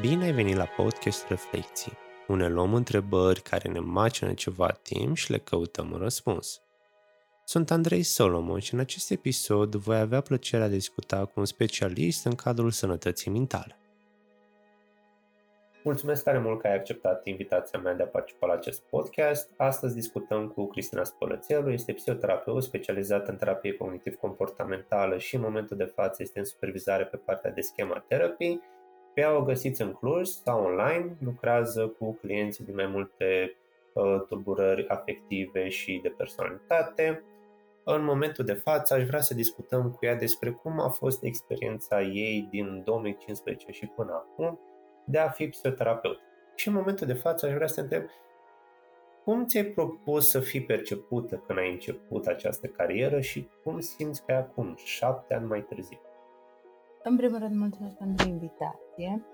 Bine ai venit la podcast Reflecții, unde luăm întrebări care ne macină ceva timp și le căutăm un răspuns. Sunt Andrei Solomon și în acest episod voi avea plăcerea de a discuta cu un specialist în cadrul sănătății mentale. Mulțumesc tare mult că ai acceptat invitația mea de a participa la acest podcast. Astăzi discutăm cu Cristina Spălățelu, este psihoterapeut specializat în terapie cognitiv-comportamentală și în momentul de față este în supervizare pe partea de schema therapy. Pe ea o găsiți în Cluj sau online, lucrează cu clienții din mai multe uh, tulburări afective și de personalitate. În momentul de față aș vrea să discutăm cu ea despre cum a fost experiența ei din 2015 și până acum, de a fi psihoterapeut. Și în momentul de față aș vrea să te întreb cum ți-ai propus să fii percepută când ai început această carieră și cum simți că e acum, șapte ani mai târziu? În primul rând, mulțumesc pentru invitație.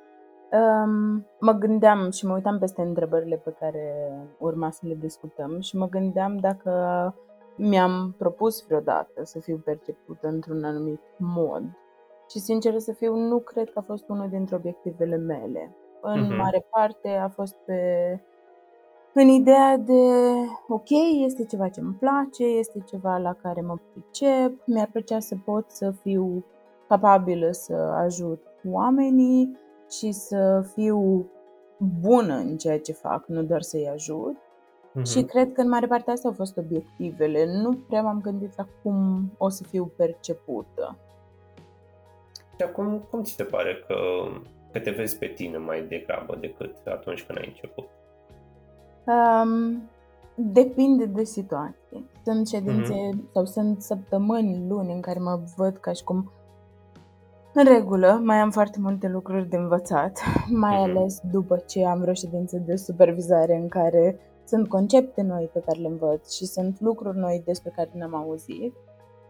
Um, mă gândeam și mă uitam peste întrebările pe care urma să le discutăm și mă gândeam dacă mi-am propus vreodată să fiu percepută într-un anumit mod și sincer să fiu, nu cred că a fost unul dintre obiectivele mele. În uh-huh. mare parte a fost pe în ideea de, ok, este ceva ce îmi place, este ceva la care mă pricep, mi-ar plăcea să pot să fiu capabilă să ajut oamenii și să fiu bună în ceea ce fac, nu doar să-i ajut. Uh-huh. Și cred că în mare parte astea au fost obiectivele. Nu prea m-am gândit la cum o să fiu percepută. Și acum, cum ți se pare că, că te vezi pe tine mai degrabă decât atunci când ai început? Um, depinde de situație. Sunt ședințe mm-hmm. sau sunt săptămâni, luni în care mă văd ca și cum în regulă, mai am foarte multe lucruri de învățat, mai mm-hmm. ales după ce am vreo ședință de supervizare în care sunt concepte noi pe care le învăț și sunt lucruri noi despre care n-am auzit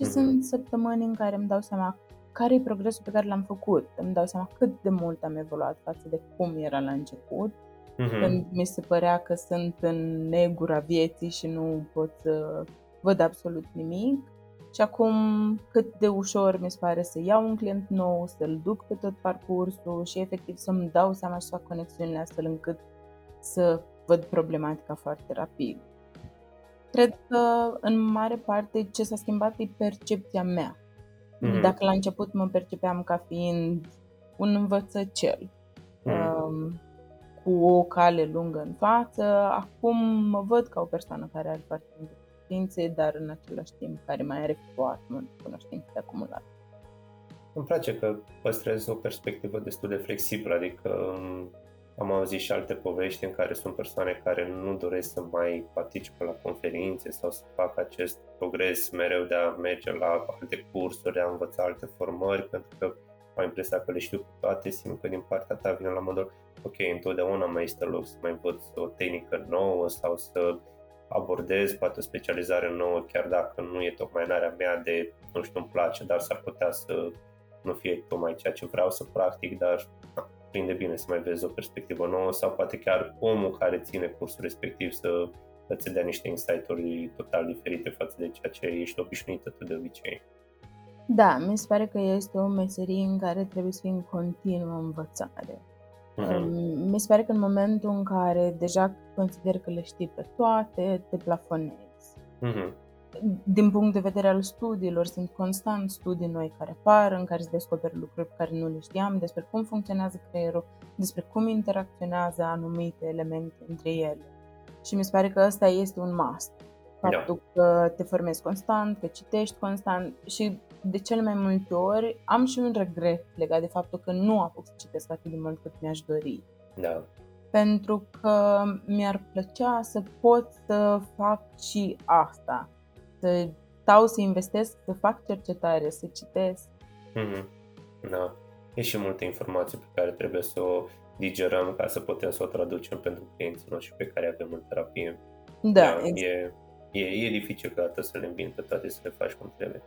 și mm-hmm. sunt săptămâni în care îmi dau seama care e progresul pe care l-am făcut. Îmi dau seama cât de mult am evoluat față de cum era la început, mm-hmm. când mi se părea că sunt în negura vieții și nu pot să văd absolut nimic. Și acum cât de ușor mi se pare să iau un client nou, să-l duc pe tot parcursul și efectiv să-mi dau seama și să fac conexiunile astfel încât să văd problematica foarte rapid. Cred că în mare parte ce s-a schimbat e percepția mea Mm-hmm. Dacă la început mă percepeam ca fiind un învățăcel, mm-hmm. um, cu o cale lungă în față, acum mă văd ca o persoană care are foarte multe cunoștințe, dar în același timp care mai are foarte multe cunoștințe de acumulat. Îmi place că păstrezi o perspectivă destul de flexibilă, adică um, am auzit și alte povești în care sunt persoane care nu doresc să mai participe la conferințe sau să facă acest progres mereu de a merge la alte cursuri, de a învăța alte formări, pentru că am impresia că le știu pe toate, simt că din partea ta vine la modul, ok, întotdeauna mai este loc să mai învăț o tehnică nouă sau să abordez poate o specializare nouă, chiar dacă nu e tocmai în area mea de, nu știu, îmi place, dar s-ar putea să nu fie tocmai ceea ce vreau să practic, dar prinde bine să mai vezi o perspectivă nouă sau poate chiar omul care ține cursul respectiv să îți dea niște insight-uri total diferite față de ceea ce ești obișnuită tu de obicei. Da, mi se pare că este o meserie în care trebuie să fii în continuă învățare. Uh-huh. Mi se pare că în momentul în care deja consider că le știi pe toate, te plafonezi. Uh-huh din punct de vedere al studiilor, sunt constant studii noi care apar, în care se descoperă lucruri pe care nu le știam, despre cum funcționează creierul, despre cum interacționează anumite elemente între ele. Și mi se pare că ăsta este un must. Faptul da. că te formezi constant, că citești constant și de cele mai multe ori am și un regret legat de faptul că nu apuc să citesc atât de mult cât mi-aș dori. Da. Pentru că mi-ar plăcea să pot să fac și asta să stau să investesc, să fac cercetare, să citesc. Mm-hmm. Da. E și multe informații pe care trebuie să o digerăm ca să putem să o traducem pentru clienții noștri pe care avem în terapie. Da, da exact. e, e, e dificil câteodată să le îmbini pe toate să le faci cum trebuie.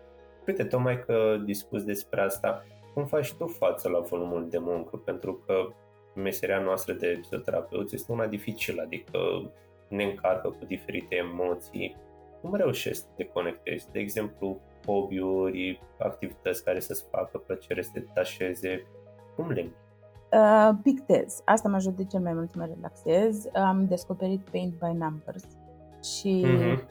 Uite, tocmai că discuți despre asta, cum faci tu față la volumul de muncă? Pentru că meseria noastră de psihoterapeut este una dificilă, adică ne încarcă cu diferite emoții, cum reușești să te conectezi? De exemplu, hobby-uri, activități care să-ți facă plăcere să te detașeze, cum le Uh, pictez. Asta mă ajută cel mai mult să mă relaxez. Am descoperit Paint by Numbers și Mhm.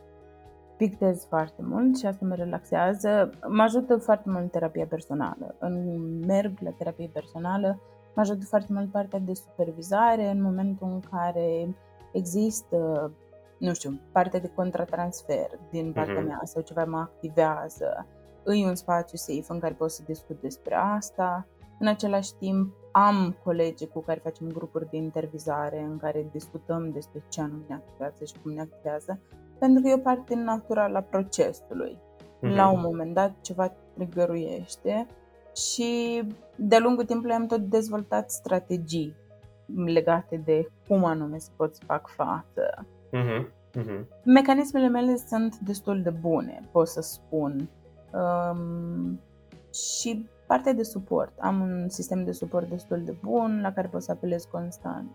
pictez foarte mult și asta mă relaxează. Mă ajută foarte mult terapia personală. În merg la terapie personală, mă ajută foarte mult partea de supervizare în momentul în care există, nu știu, partea de contratransfer din partea Mhm. mea sau ceva mă activează. Îi un spațiu safe în care pot să discut despre asta. În același timp, am colegi cu care facem grupuri de intervizare în care discutăm despre ce anume ne activează și cum ne activează, pentru că e o parte naturală a procesului. Mhm. La un moment dat ceva trigăruiește și de-a lungul timpului am tot dezvoltat strategii legate de cum anume să pot să fac față. Mhm. Mhm. Mecanismele mele sunt destul de bune, pot să spun. Um, și partea de suport. Am un sistem de suport destul de bun la care pot să apelez constant.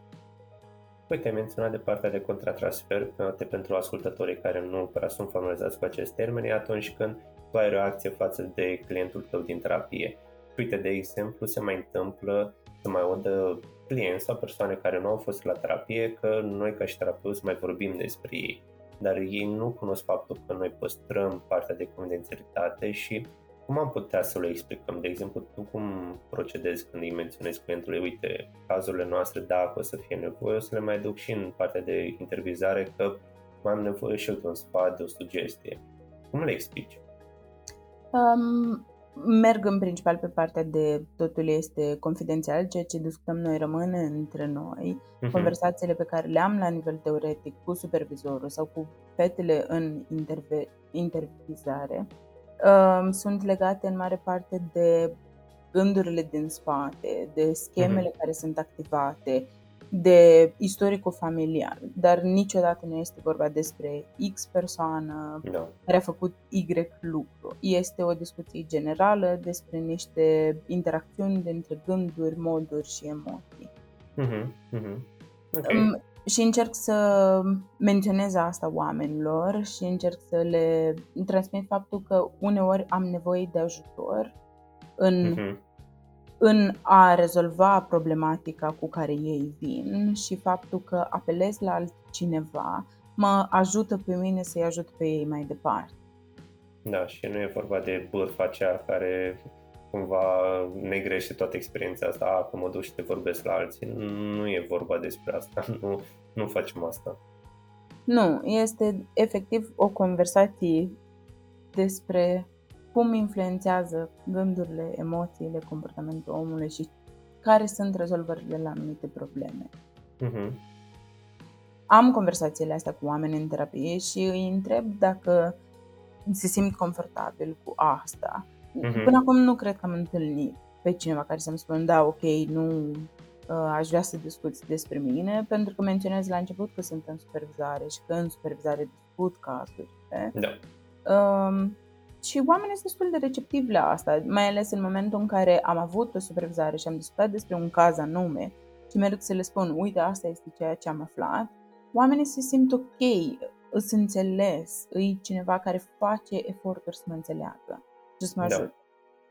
Uite, ai menționat de partea de contratransfer, poate pentru ascultătorii care nu prea sunt familiarizați cu acest termen, e atunci când tu ai reacție față de clientul tău din terapie. Uite, de exemplu, se mai întâmplă să mai audă clienți sau persoane care nu au fost la terapie că noi ca și terapeuți mai vorbim despre ei, dar ei nu cunosc faptul că noi păstrăm partea de confidențialitate și cum am putea să le explicăm? De exemplu, tu cum procedezi când îi menționezi clientului, uite, cazurile noastre, dacă o să fie nevoie, o să le mai duc și în partea de intervizare, că mai am nevoie și eu de un sfat, de o sugestie. Cum le explici? Um, merg în principal pe partea de totul este confidențial, ceea ce discutăm noi rămâne între noi. Mhm. Conversațiile pe care le am la nivel teoretic cu supervizorul sau cu fetele în interve- intervizare um, sunt legate în mare parte de gândurile din spate, de schemele care sunt activate, de istoricul familial, dar niciodată nu este vorba despre X persoană Da. care a făcut Y lucru. Este o discuție generală despre niște interacțiuni dintre gânduri, moduri și emoții. Mhm. Mhm. Ok. Um, și încerc să menționez asta oamenilor și încerc să le transmit faptul că uneori am nevoie de ajutor în Mhm. în a rezolva problematica cu care ei vin și faptul că apelez la altcineva mă ajută pe mine să-i ajut pe ei mai departe. Da, și nu e vorba de bârfa aceea care cumva negrește toată experiența asta, a, că mă duc și te vorbesc la alții. Nu e vorba despre asta, nu, nu facem asta. Nu, este efectiv o conversație despre cum influențează gândurile, emoțiile, comportamentul omului și care sunt rezolvările la anumite probleme. Mhm. Am conversațiile astea cu oameni în terapie și îi întreb dacă se simt confortabil cu asta. Mhm. Până acum nu cred că am întâlnit pe cineva care să-mi spună, da, ok, nu uh, aș vrea să discuți despre mine, pentru că menționez la început că sunt în supervizare și că în supervizare discut cazurile. Da. Um, și oamenii sunt destul de receptivi la asta, mai ales în momentul în care am avut o supervizare și am discutat despre un caz anume și merg să le spun, uite, asta este ceea ce am aflat, oamenii se simt ok, îți înțeles, îi cineva care face eforturi să mă înțeleagă și să mă Da. ajute.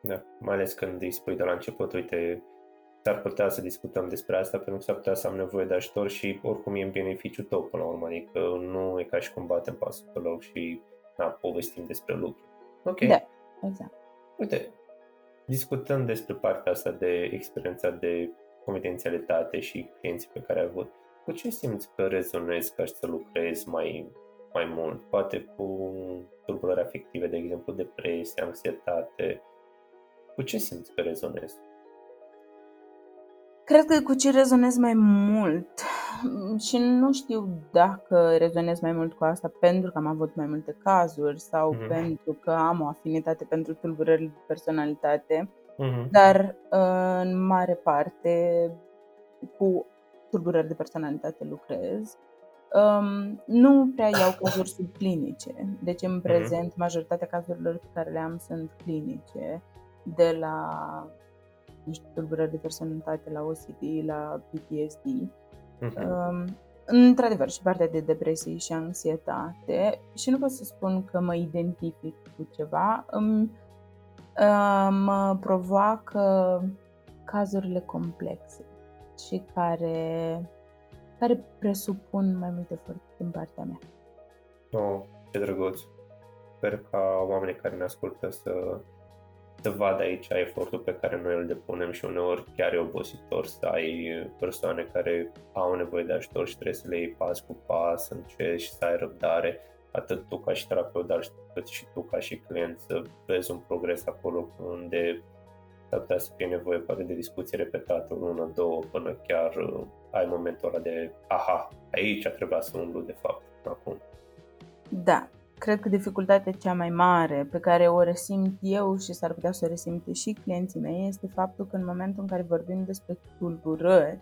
Da, mai ales când îi spui de la început, uite, s-ar putea să discutăm despre asta pentru că s-ar putea să am nevoie de ajutor și oricum e în beneficiul tău până la urmă, adică nu e ca și cum batem pasul pe loc și na, povestim despre lucruri. Ok, Da, exact. uite, discutând despre partea asta de experiența de confidențialitate și clienții pe care ai avut, cu ce simți că rezonezi ca și să lucrezi mai, mai mult? Poate cu tulburări afective, de exemplu, depresie, anxietate. Cu ce simți că rezonezi? Cred că cu ce rezonez mai mult și nu știu dacă rezonez mai mult cu asta pentru că am avut mai multe cazuri sau Mhm. pentru că am o afinitate pentru tulburările de personalitate, Mhm. dar uh, în mare parte cu tulburări de personalitate lucrez. Um, nu prea iau cazuri subclinice, deci în prezent majoritatea cazurilor pe care le am sunt clinice, de la nu știu, tulburări de personalitate, la OCD, la PTSD. Mhm. Um, într-adevăr, și partea de depresie și anxietate și nu pot să spun că mă identific cu ceva, îmi, uh, mă provoacă cazurile complexe. și care, care presupun mai mult efort din partea mea. Oh, ce drăguț! Sper ca oamenii care ne ascultă să, să vadă aici efortul pe care noi îl depunem și uneori chiar e obositor să ai persoane care au nevoie de ajutor și trebuie să le iei pas cu pas, încerci și să ai răbdare atât tu ca și terapeut, dar cât și tu ca și client să vezi un progres acolo unde s-ar putea să fie nevoie poate de discuție repetată, una, două, până chiar uh, ai momentul ăla de aha, aici trebuia să umblu de fapt acum. Da, cred că dificultatea cea mai mare pe care o resimt eu și s-ar putea să o resimte și clienții mei este faptul că în momentul în care vorbim despre tulburări,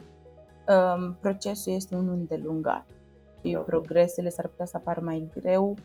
um, procesul este unul îndelungat și da. progresele s-ar putea să apară mai greu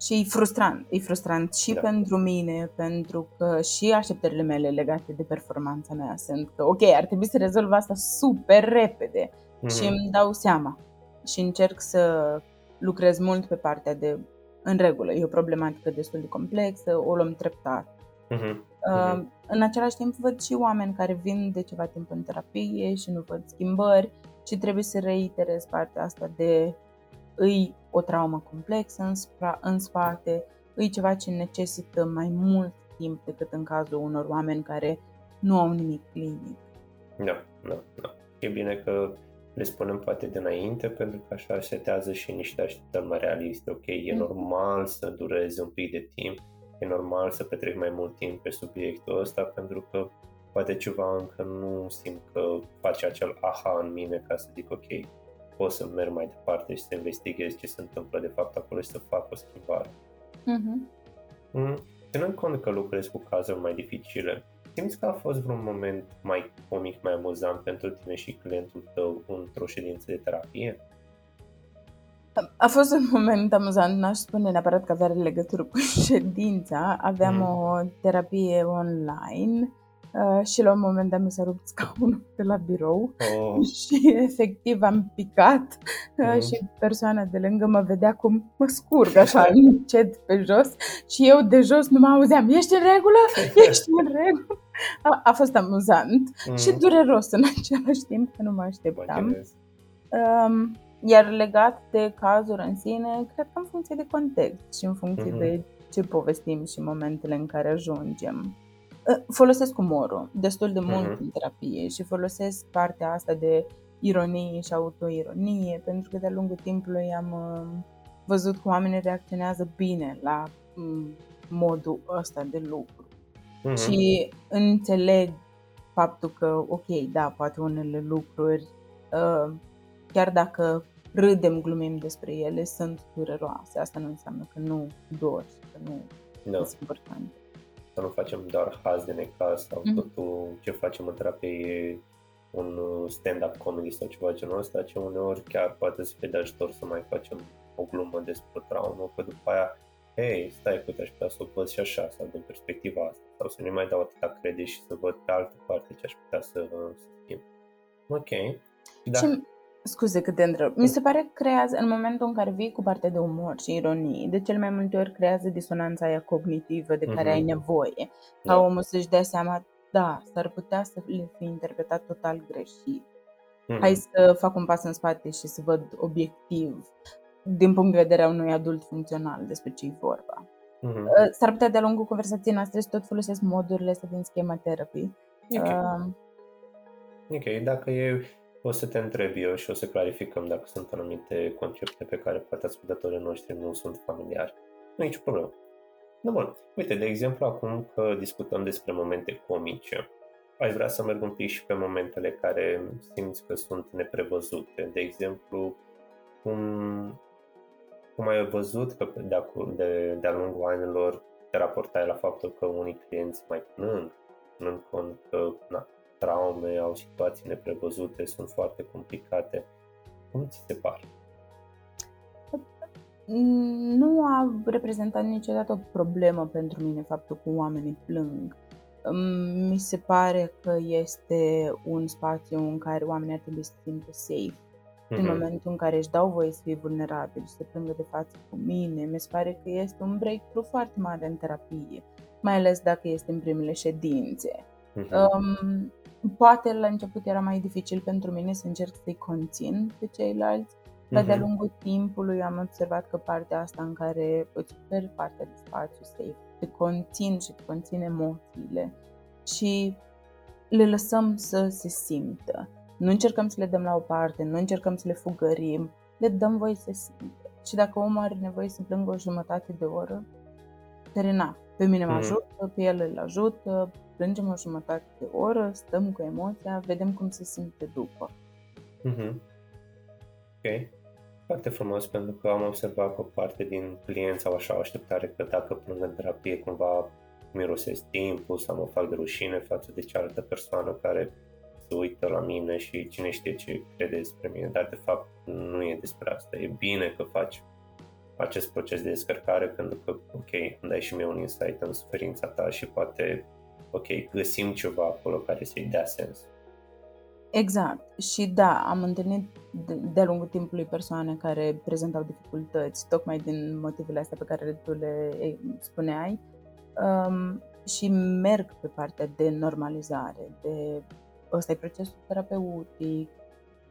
și e frustrant. E frustrant și da. pentru mine, pentru că și așteptările mele legate de performanța mea sunt că, ok, ar trebui să rezolv asta super repede mm-hmm. și îmi dau seama și încerc să lucrez mult pe partea de în regulă. E o problematică destul de complexă, o luăm treptat. Uh-huh. Uh, în același timp văd și oameni care vin de ceva timp în terapie și nu văd schimbări și trebuie să reiterez partea asta de îi o traumă complexă în, spra, în spate, îi ceva ce necesită mai mult timp decât în cazul unor oameni care nu au nimic clinic. Da, da, da. E bine că le spunem poate dinainte pentru că așa setează și niște așteptări mai realiste. Ok, e mm. normal să dureze un pic de timp, e normal să petrec mai mult timp pe subiectul ăsta pentru că poate ceva încă nu simt că face acel aha în mine ca să zic ok, pot să merg mai departe și să investighez ce se întâmplă de fapt acolo și să fac o schimbare. Mm-hmm. Mm, ținând cont că lucrezi cu cazuri mai dificile, simți că a fost vreun moment mai comic, mai amuzant pentru tine și clientul tău într-o ședință de terapie? A fost un moment amuzant, n-aș spune neapărat că avea legătură cu ședința. Aveam mm. o terapie online Uh, și la un moment dat mi s-a rupt scaunul de la birou oh. și efectiv am picat uh, mm. și persoana de lângă mă vedea cum mă scurg așa încet pe jos și eu de jos nu mă auzeam, ești în regulă? Ești în regulă? A, a fost amuzant mm. și dureros în același timp că nu mă așteptam. Um, iar legat de cazuri în sine, cred că în funcție de context și în funcție mm-hmm. de ce povestim și momentele în care ajungem. Ă, folosesc umorul destul de mult uh-huh. în terapie și folosesc partea asta de ironie și autoironie, pentru că de-a lungul timpului am ă, văzut cum oamenii reacționează bine la modul ăsta de lucru. Uh-huh. Și înțeleg faptul că, ok, da, poate unele lucruri, ă, chiar dacă râdem, glumim despre ele, sunt dureroase. Asta nu înseamnă că nu dor și că nu no. sunt importante să nu facem doar haz de necaz sau mm-hmm. totul ce facem în terapie e un uh, stand-up comedy sau ceva genul ăsta, ce uneori chiar poate să fie de ajutor să mai facem o glumă despre traumă, că după aia, hei, stai că aș putea să o văd și așa, sau din perspectiva asta, sau să nu mai dau atâta credit și să văd pe altă parte ce aș putea să, să schimb. Ok. Da. Și Scuze că te întreb. Mi se pare că creează, în momentul în care vii cu partea de umor și ironie, de cel mai multe ori creează disonanța aia cognitivă de care mm-hmm. ai nevoie. Ca da. omul să-și dea seama, da, s-ar putea să le fi interpretat total greșit. Mm-hmm. Hai să fac un pas în spate și să văd obiectiv, din punct de vedere a unui adult funcțional, despre ce e vorba. Mm-hmm. S-ar putea de-a lungul conversației noastre să tot folosesc modurile astea din schema therapy. Ok. Uh, ok, dacă e o să te întreb eu și o să clarificăm dacă sunt anumite concepte pe care poate ascultătorii noștri nu sunt familiari. Nu e nicio problemă. Da, bun. Uite, de exemplu, acum că discutăm despre momente comice, aș vrea să merg un pic și pe momentele care simți că sunt neprevăzute. De exemplu, cum, cum ai văzut că de-a, de, de-a lungul anilor te raportai la faptul că unii clienți mai plâng, în cont că na, traume, au situații neprevăzute, sunt foarte complicate. Cum ți se pare? Nu a reprezentat niciodată o problemă pentru mine faptul că oamenii plâng. Mi se pare că este un spațiu în care oamenii ar trebui să se simtă safe. Mm-hmm. În mhm. momentul în care își dau voie să fie vulnerabili și să plângă de față cu mine, mi se pare că este un breakthrough foarte mare în terapie, mai ales dacă este în primele ședințe. Mm-hmm. Um, poate la început era mai dificil pentru mine să încerc să-i conțin pe ceilalți, dar de-a Mhm. lungul timpului am observat că partea asta în care îți oferi partea de spațiu safe, te conțin și te conțin emoțiile și le lăsăm să se simtă. Nu încercăm să le dăm la o parte, nu încercăm să le fugărim, le dăm voie să se simtă. Și dacă omul are nevoie să plângă o jumătate de oră, terina. Pe mine mă Mhm. ajută, pe el îl ajută, plângem o jumătate de oră, stăm cu emoția, vedem cum se simte după. Mhm. Ok. Foarte frumos, pentru că am observat că o parte din clienți au așa o așteptare că dacă plâng în terapie cumva mirosesc timpul sau mă fac de rușine față de cealaltă persoană care se uită la mine și cine știe ce crede despre mine, dar de fapt nu e despre asta. E bine că faci acest proces de descărcare pentru că, ok, îmi dai și mie un insight în suferința ta și poate, ok, găsim ceva acolo care să-i dea sens. Exact. Și da, am întâlnit de- de-a lungul timpului persoane care prezentau dificultăți, tocmai din motivele astea pe care tu le eh, spuneai, um, și merg pe partea de normalizare, de ăsta e procesul terapeutic,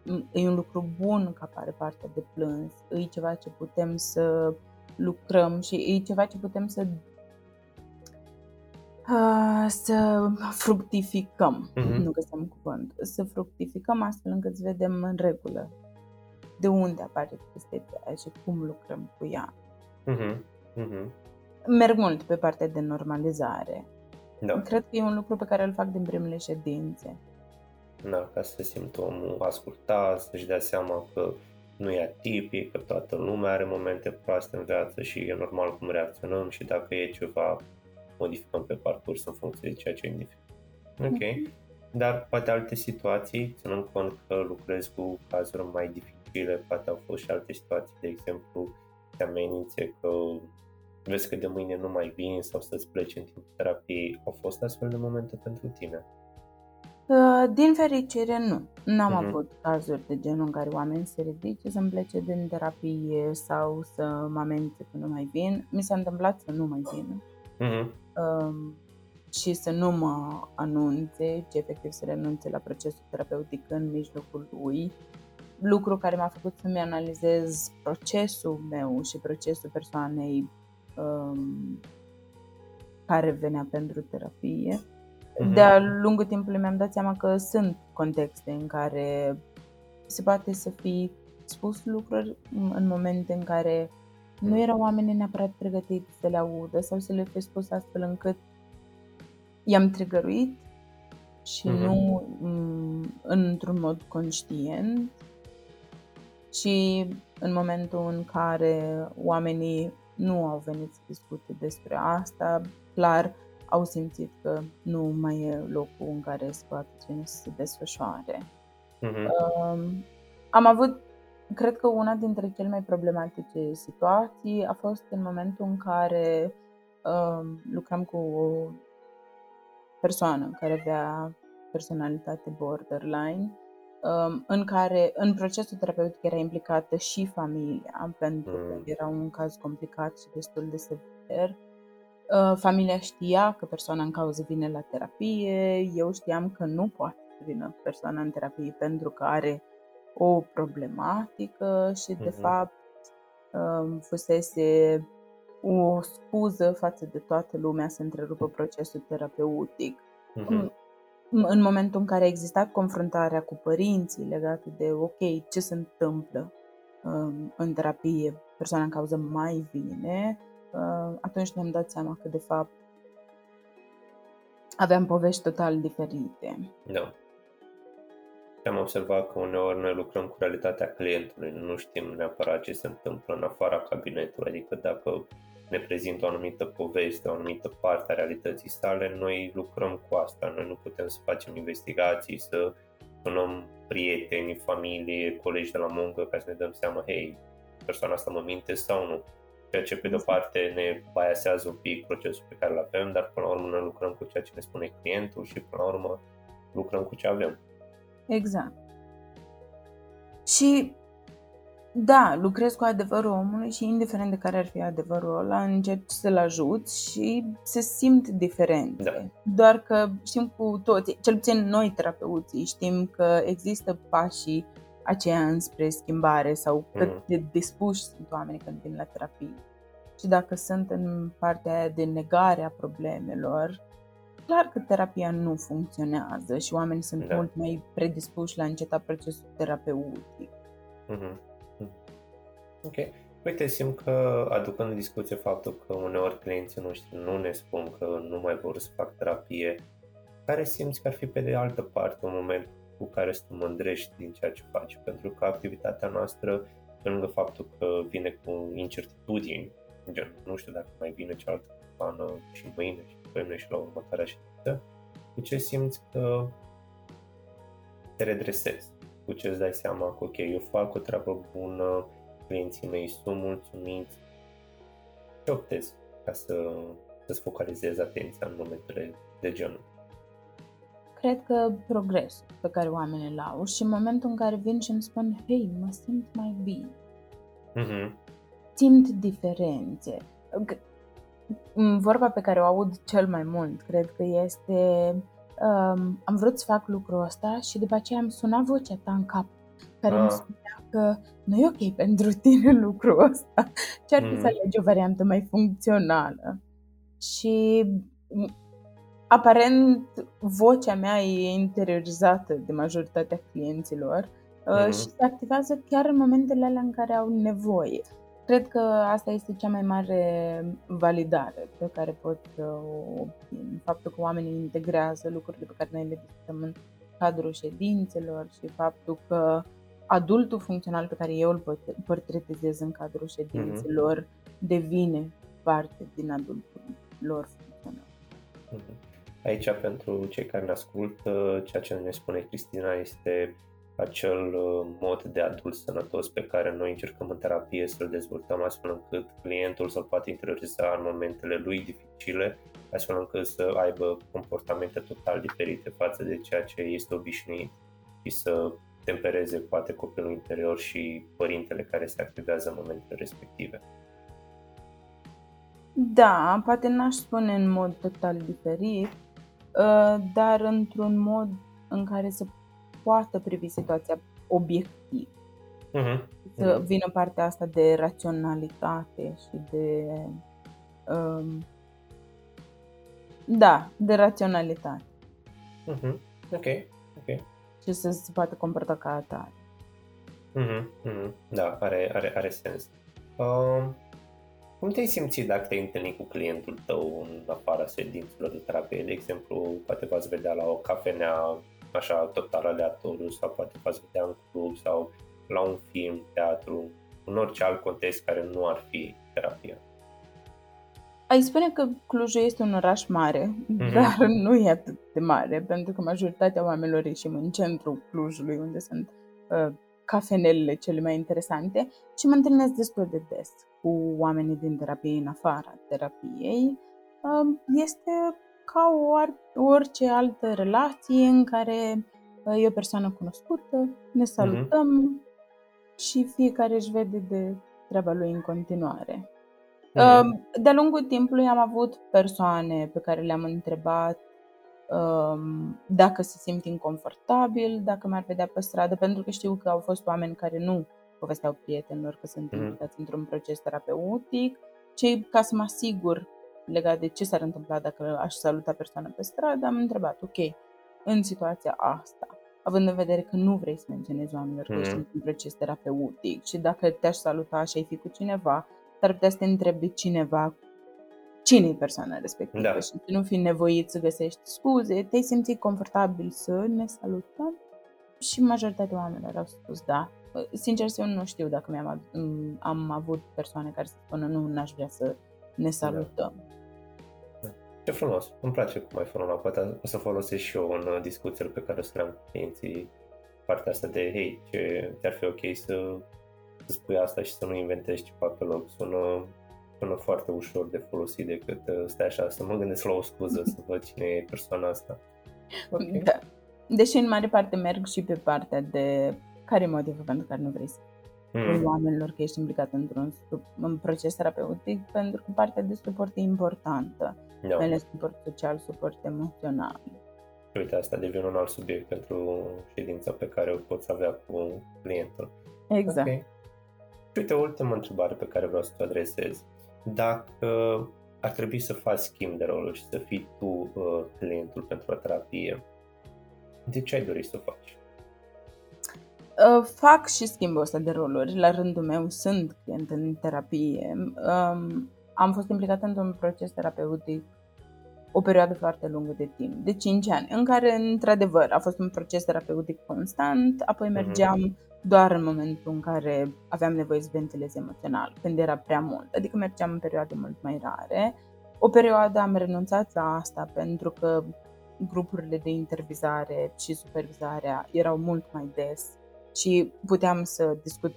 m- e un lucru bun că apare partea de plâns, e ceva ce putem să lucrăm și e ceva ce putem să Ah, să fructificăm, Mhm. nu găseam cuvânt, să fructificăm astfel încât să vedem în regulă de unde apare tristețea aia și cum lucrăm cu ea. Mhm. Mhm. Merg mult pe partea de normalizare. Da. Cred că e un lucru pe care îl fac din primele ședințe. Da, ca să se simtă omul ascultat, să-și dea seama că nu e atipic, că toată lumea are momente proaste în viață și e normal cum reacționăm și dacă e ceva, modificăm pe parcurs în funcție de ceea ce e dificil. Ok. Dar poate alte situații, ținând cont că lucrezi cu cazuri mai dificile, poate au fost și alte situații, de exemplu, te amenințe că vezi că de mâine nu mai vin sau să-ți pleci în timpul terapiei. Au fost astfel de momente pentru tine? Uh, Din fericire, nu. N-am Mhm. avut cazuri de genul în care oameni se ridice să-mi plece din terapie sau să mă amenințe că nu mai vin. Mi s-a întâmplat să nu mai vin. Mhm. Um, și să nu mă anunțe, ci efectiv să renunțe la procesul terapeutic în mijlocul lui, lucru care m-a făcut să-mi analizez procesul meu și procesul persoanei um, care venea pentru terapie. Mhm. De-a lungul timpului mi-am dat seama că sunt contexte în care se poate să fi spus lucruri în momente în care nu erau oamenii neapărat pregătiți să le audă sau să le fi spus astfel încât i-am trigăruit și Mhm. nu m, într-un mod conștient și în momentul în care oamenii nu au venit să discute despre asta, clar au simțit că nu mai e locul în care se poate ține să se desfășoare. Mhm. Um, am avut, cred că una dintre cele mai problematice situații a fost în momentul în care um, lucram cu o persoană care avea personalitate borderline, um, în care în procesul terapeutic era implicată și familia, pentru că Mm. era un caz complicat și destul de sever. Uh, Familia știa că persoana în cauză vine la terapie, eu știam că nu poate să vină persoana în terapie pentru că are o problematică și de Mhm. fapt um, fusese o scuză față de toată lumea să întrerupă procesul terapeutic. Mhm. În- În momentul în care a existat confruntarea cu părinții legată de ok, ce se întâmplă um, în terapie, persoana în cauză mai vine, uh, atunci ne-am dat seama că de fapt aveam povești total diferite. Da. Și am observat că uneori noi lucrăm cu realitatea clientului, nu știm neapărat ce se întâmplă în afara cabinetului, adică dacă ne prezintă o anumită poveste, o anumită parte a realității sale, noi lucrăm cu asta, noi nu putem să facem investigații, să sunăm prieteni, familie, colegi de la muncă ca să ne dăm seama, hei, persoana asta mă minte sau nu. Ceea ce pe de-o parte ne baiasează un pic procesul pe care îl avem, dar până la urmă noi lucrăm cu ceea ce ne spune clientul și până la urmă lucrăm cu ce avem. Exact. Și Da, lucrezi cu adevărul omului și indiferent de care ar fi adevărul ăla, încerci să-l ajuți și se simt diferențe. Da. Doar că știm cu toți, cel puțin noi terapeuții, știm că există pașii aceia înspre schimbare sau cât Mhm. de dispuși sunt oamenii când vin la terapie. Și dacă sunt în partea aia de negare a problemelor, clar că terapia nu funcționează și oamenii sunt Da. mult mai predispuși la a înceta procesul terapeutic. Mhm. Mhm. Ok. Uite, simt că aducând în discuție faptul că uneori clienții noștri nu ne spun că nu mai vor să fac terapie, care simți că ar fi pe de altă parte un moment cu care să te mândrești din ceea ce faci? Pentru că activitatea noastră, pe lângă faptul că vine cu incertitudini, gen, nu știu dacă mai vine cealaltă persoană și mâine și mâine și la următoarea ședință, cu ce simți că te redresezi? Cu ce îți dai seama că, ok, eu fac o treabă bună, clienții mei sunt mulțumiți, ce optezi ca să, să-ți focalizezi atenția în momentele de genul? Cred că progresul pe care oamenii îl au și în momentul în care vin și îmi spun, hei, mă simt mai bine, Mhm. simt diferențe. G- m, Vorba pe care o aud cel mai mult, cred că este um, am vrut să fac lucrul ăsta și după aceea am sunat vocea ta în cap care Ah. îmi spunea că nu e ok pentru tine lucrul ăsta. Ce ar fi Mhm. să alegi o variantă mai funcțională? Și m, aparent vocea mea e interiorizată de majoritatea clienților uh, Mhm. și se activează chiar în momentele alea în care au nevoie. Cred că asta este cea mai mare validare pe care pot să o obțin. Faptul că oamenii integrează lucrurile pe care noi le discutăm în cadrul ședințelor și faptul că adultul funcțional pe care eu îl pot- portretizez în cadrul ședințelor devine parte din adultul lor funcțional. Mhm. Aici, pentru cei care ne ascultă, ceea ce ne spune Cristina este acel uh, mod de adult sănătos pe care noi încercăm în terapie să-l dezvoltăm astfel încât clientul să-l poată interioriza în momentele lui dificile, astfel încât să aibă comportamente total diferite față de ceea ce este obișnuit și să tempereze poate copilul interior și părintele care se activează în momentele respective. Da, poate n-aș spune în mod total diferit, uh, dar într-un mod în care să poată privi situația obiectiv. Mhm. Să Mhm. vină partea asta de raționalitate și de. Um, da, de raționalitate Mhm. Ok, ok. și să se poată comporta ca atare. Mhm, mhm. Da, are, are, are sens. Uh, cum te-ai simțit dacă te-ai întâlnit cu clientul tău în afara sedințelor de terapie? De exemplu, poate v-ați vedea la o cafenea așa total aleatoriu sau poate v-ați vedea în club sau la un film, teatru, în orice alt context care nu ar fi terapia. Ai spune că Clujul este un oraș mare, Mhm. dar nu e atât de mare, pentru că majoritatea oamenilor ieșim în centrul Clujului, unde sunt uh, cafenelele cele mai interesante și mă întâlnesc destul de des cu oamenii din terapie în afara terapiei. Uh, este ca o ar- orice altă relație în care uh, e o persoană cunoscută, ne salutăm și fiecare își vede de treaba lui în continuare. Mhm. Um, De-a lungul timpului am avut persoane pe care le-am întrebat um, dacă se simt inconfortabil, dacă m-ar vedea pe stradă, pentru că știu că au fost oameni care nu povesteau prietenilor că sunt Mhm. implicați într-un proces terapeutic, ci ca să mă asigur legat de ce s-ar întâmpla dacă aș saluta persoana pe stradă, am întrebat, ok, în situația asta, având în vedere că nu vrei să menționezi oamenilor că Mhm. ești într-un proces terapeutic și dacă te-aș saluta și ai fi cu cineva, s-ar putea să te întrebi de cineva cine e persoana respectivă Da. și să nu fii nevoit să găsești scuze, te-ai simțit confortabil să ne salutăm? Și majoritatea oamenilor au spus da. Sincer, eu nu știu dacă mi-am ad- m- am avut persoane care să spună nu, n-aș vrea să ne salutăm. Ce frumos, îmi place cum ai formulat, poate o să folosesc și eu în uh, discuțiile pe care o să le am cu clienții partea asta de, hei, ce ți-ar fi ok să, să spui asta și să nu inventezi ceva pe loc. Sună, sună foarte ușor de folosit decât uh, stai așa să mă gândesc la o scuză să văd cine e persoana asta. Ok. Da. Deși în mare parte merg și pe partea de care e motivul pentru care nu vrei să mm. oamenilor că ești implicat într-un în proces terapeutic, pentru că partea de suport e importantă, da. mai ales suport social, suport emoțional. Uite, asta devine un alt subiect pentru ședința pe care o poți avea cu clientul. Exact. Okay. Uite, o ultimă întrebare pe care vreau să o adresez. Dacă ar trebui să faci schimb de roluri și să fii tu uh, clientul pentru o terapie, de ce ai dori să o faci? Uh, fac și schimbul ăsta de roluri. La rândul meu sunt client în terapie. Um, am fost implicată într-un proces terapeutic o perioadă foarte lungă de timp, de 5 ani, în care, într-adevăr, a fost un proces terapeutic constant, apoi mhm. mergeam mm-hmm. doar în momentul în care aveam nevoie să ventilez emoțional, când era prea mult, adică mergeam în perioade mult mai rare. O perioadă am renunțat la asta pentru că grupurile de intervizare și supervizarea erau mult mai des și puteam să discut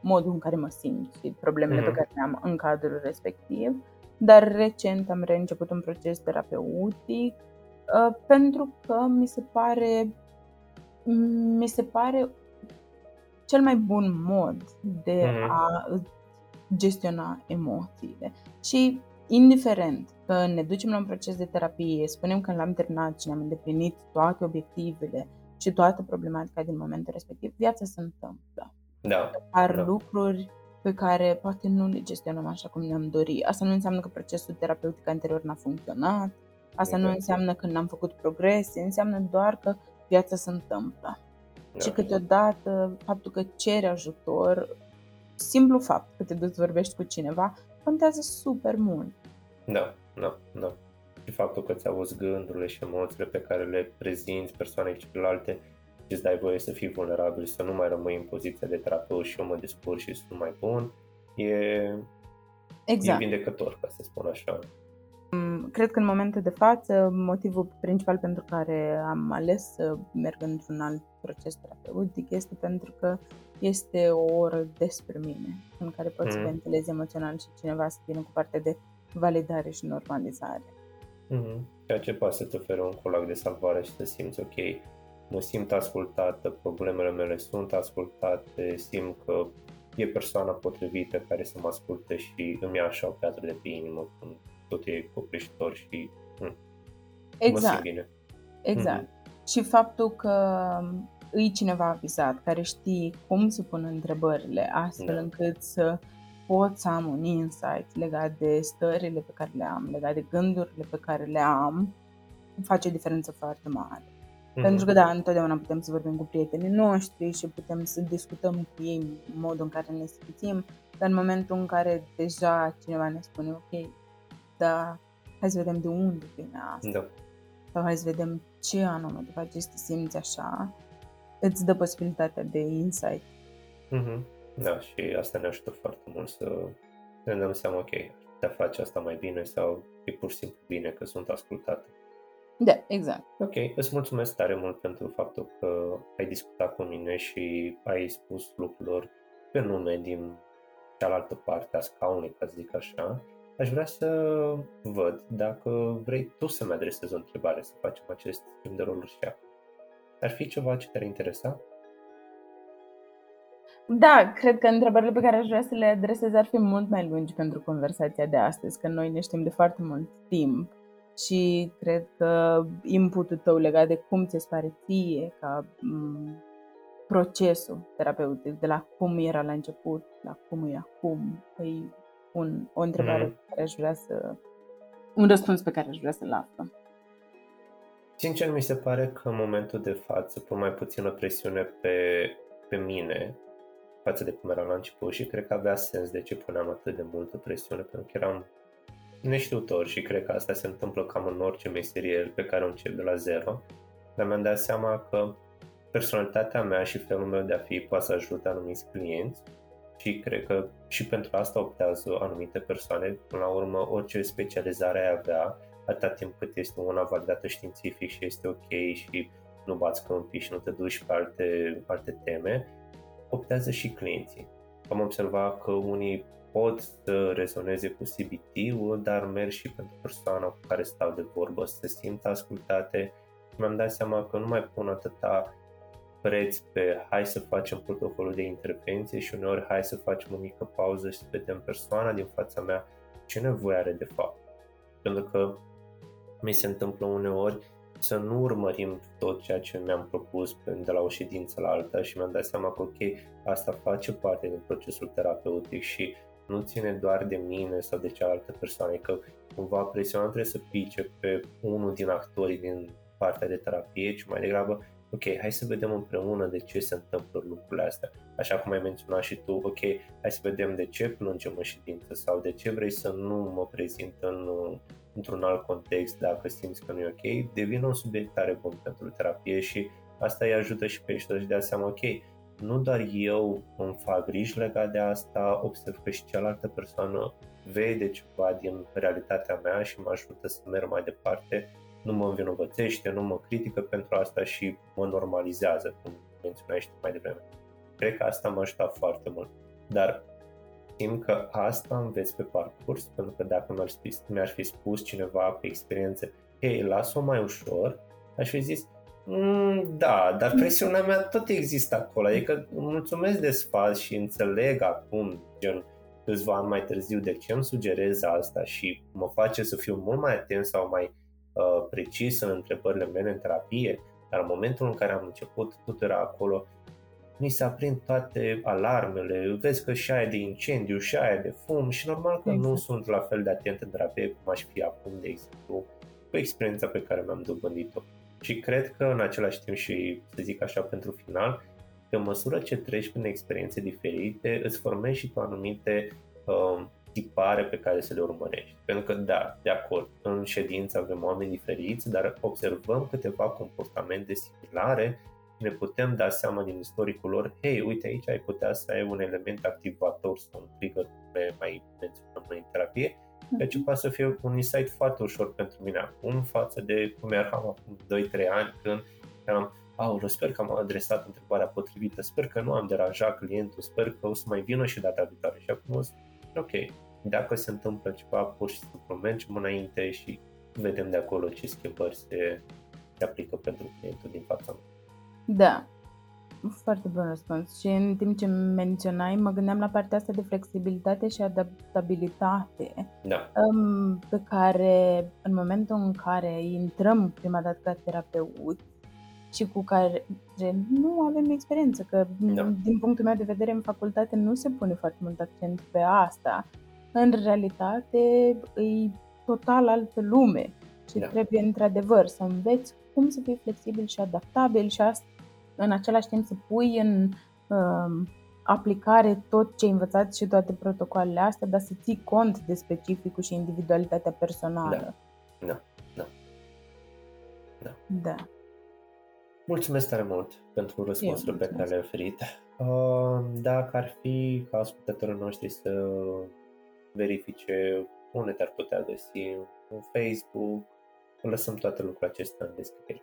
modul în care mă simt și problemele mm-hmm. pe care le am în cadrul respectiv. Dar recent am reînceput un proces terapeutic uh, pentru că mi se pare mi se pare cel mai bun mod de mm-hmm. a gestiona emoțiile. Și indiferent că ne ducem la un proces de terapie, spunem că l-am terminat și ne-am îndeplinit toate obiectivele și toată problematica din momentul respectiv, viața se întâmplă. Da. Apar da. lucruri pe care poate nu le gestionăm așa cum ne-am dorit. Asta nu înseamnă că procesul terapeutic anterior n-a funcționat, asta exact. nu înseamnă că n-am făcut progrese, înseamnă doar că viața se întâmplă. Da. Și câteodată faptul că ceri ajutor, simplu fapt că te duci vorbești cu cineva, contează super mult. Da, da, da. Și faptul că ți auzi gândurile și emoțiile pe care le prezinți persoanei celelalte și îți dai voie să fii vulnerabil, să nu mai rămâi în poziția de terapeut și eu mă descurc și sunt mai bun, e, exact. e vindecător, ca să spun așa. Mm, cred că în momentul de față, motivul principal pentru care am ales să merg într-un alt proces terapeutic este pentru că este o oră despre mine, în care pot mm. să ventilez emoțional și cineva să vină cu partea de validare și normalizare. Mm-hmm. Ceea ce poate să te oferă un colac de salvare și să simți ok, mă simt ascultată, problemele mele sunt ascultate, simt că e persoana potrivită care să mă asculte și îmi ia așa o piatră de pe inimă când tot e copleșitor și hm, exact. mă simt bine. Exact. Mm-hmm. Și faptul că îi cineva avizat, care știe cum să pună întrebările, astfel da. încât să pot să am un insight legat de stările pe care le am, legat de gândurile pe care le am, face o diferență foarte mare. Mm-hmm. Pentru că, da, întotdeauna putem să vorbim cu prietenii noștri și putem să discutăm cu ei modul în care ne simțim, dar în momentul în care deja cineva ne spune, ok, da, hai să vedem de unde vine asta. Da. Sau hai să vedem ce anume te face să te simți așa, îți dă posibilitatea de insight. Mm-hmm. Da, și asta ne ajută foarte mult să ne dăm seama, ok, te face asta mai bine sau e pur și simplu bine că sunt ascultate. Da, exact. Ok, îți mulțumesc tare mult pentru faptul că ai discutat cu mine și ai spus lucrurilor pe nume din cealaltă parte a scaunului, ca să zic așa. Aș vrea să văd dacă vrei tu să-mi adresezi o întrebare, să facem acest schimb de roluri și acum. Ar fi ceva ce te-ar interesa? Da, cred că întrebările pe care aș vrea să le adresez ar fi mult mai lungi pentru conversația de astăzi, că noi ne știm de foarte mult timp și cred că inputul tău legat de cum ți-e pare ție ca m- procesul terapeutic, de la cum era la început, la cum e acum, e un, o întrebare mm. pe care aș vrea să... un răspuns pe care aș vrea să-l află. Sincer, mi se pare că în momentul de față pun mai puțină presiune pe, pe mine față de cum era la început și cred că avea sens de ce puneam atât de multă presiune, pentru că eram neștiutor și cred că asta se întâmplă cam în orice meserie pe care o încep de la zero, dar mi-am dat seama că personalitatea mea și felul meu de a fi poate să ajute anumiți clienți și cred că și pentru asta optează anumite persoane. Până la urmă, orice specializare ai avea, atâta timp cât este una validată științific și este ok și nu bați câmpii și nu te duci pe alte, alte teme, optează și clienții. Am observat că unii pot să rezoneze cu CBT-ul, dar merg și pentru persoana cu care stau de vorbă, să se simtă ascultate. Mi-am dat seama că nu mai pun atâta preț pe hai să facem protocolul de intervenție și uneori hai să facem o mică pauză și să vedem persoana din fața mea ce nevoie are de fapt. Pentru că mi se întâmplă uneori să nu urmărim tot ceea ce mi-am propus de la o ședință la alta și mi-am dat seama că ok, asta face parte din procesul terapeutic și nu ține doar de mine sau de cealaltă persoană, că cumva presiunea trebuie să pice pe unul din actorii din partea de terapie, ci mai degrabă ok, hai să vedem împreună de ce se întâmplă lucrurile astea. Așa cum ai menționat și tu, ok, hai să vedem de ce plângem în ședință sau de ce vrei să nu mă prezint în, într-un alt context dacă simți că nu e ok, devine un subiect tare bun pentru terapie și asta îi ajută și pe ei să-și dea seama, ok, nu doar eu îmi fac griji legat de asta, observ că și cealaltă persoană vede ceva din realitatea mea și mă ajută să merg mai departe nu mă învinovățește, nu mă critică pentru asta și mă normalizează, cum menționai și mai devreme. Cred că asta m-a ajutat foarte mult. Dar simt că asta înveți pe parcurs, pentru că dacă mi-ar fi, mi-ar fi spus cineva pe experiențe, hei, las-o mai ușor, aș fi zis, mm, da, dar presiunea mea tot există acolo, adică mulțumesc de sfat și înțeleg acum, gen, câțiva ani mai târziu, de ce îmi sugerez asta și mă face să fiu mult mai atent sau mai Uh, precis în întrebările mele în terapie, dar în momentul în care am început, tot era acolo, mi se aprind toate alarmele, vezi că și aia de incendiu, și aia de fum și normal că exact. nu sunt la fel de atent în terapie cum aș fi acum, de exemplu, cu experiența pe care mi-am dobândit-o. Și cred că în același timp și, să zic așa, pentru final, pe măsură ce treci prin experiențe diferite, îți formezi și tu anumite uh, tipare pe care să le urmărești. Pentru că, da, de acord, în ședință avem oameni diferiți, dar observăm câteva comportamente similare și ne putem da seama din istoricul lor, hei, uite aici ai putea să ai un element activator sau un trigger, pe mai menționăm noi în terapie, deci poate să fie un insight foarte ușor pentru mine acum față de cum eram acum 2-3 ani când eram Aoleu, sper că am adresat întrebarea potrivită, sper că nu am deranjat clientul, sper că o să mai vină și data viitoare. Și acum ok, dacă se întâmplă ceva, pur și simplu mergem înainte și vedem de acolo ce schimbări se, se aplică pentru clientul din fața mea. Da, foarte bun răspuns. Și în timp ce menționai, mă gândeam la partea asta de flexibilitate și adaptabilitate da. pe care în momentul în care intrăm prima dată ca terapeut și cu care nu avem experiență, că da. din punctul meu de vedere în facultate nu se pune foarte mult accent pe asta în realitate e total altă lume și da. trebuie într-adevăr să înveți cum să fii flexibil și adaptabil și asta, în același timp să pui în uh, aplicare tot ce ai învățat și toate protocoalele astea, dar să ții cont de specificul și individualitatea personală. Da, da, da. Da. da. Mulțumesc tare mult pentru răspunsurile pe care le-ai oferit. Uh, dacă ar fi ca ascultătorii noștri să verifice unde te-ar putea găsi, în Facebook, lăsăm toate lucrurile acestea în descriere.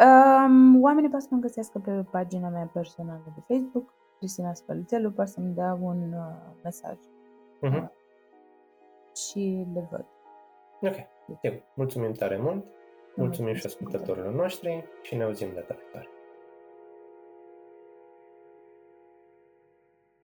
Um, oamenii pot să mă găsească pe pagina mea personală de Facebook, Cristina Spălțelu, poate să-mi dea un uh, mesaj. Uh-huh. Uh, și le văd. Ok, Bine. mulțumim tare mult, mulțumim și ascultătorilor noștri și ne auzim data viitoare.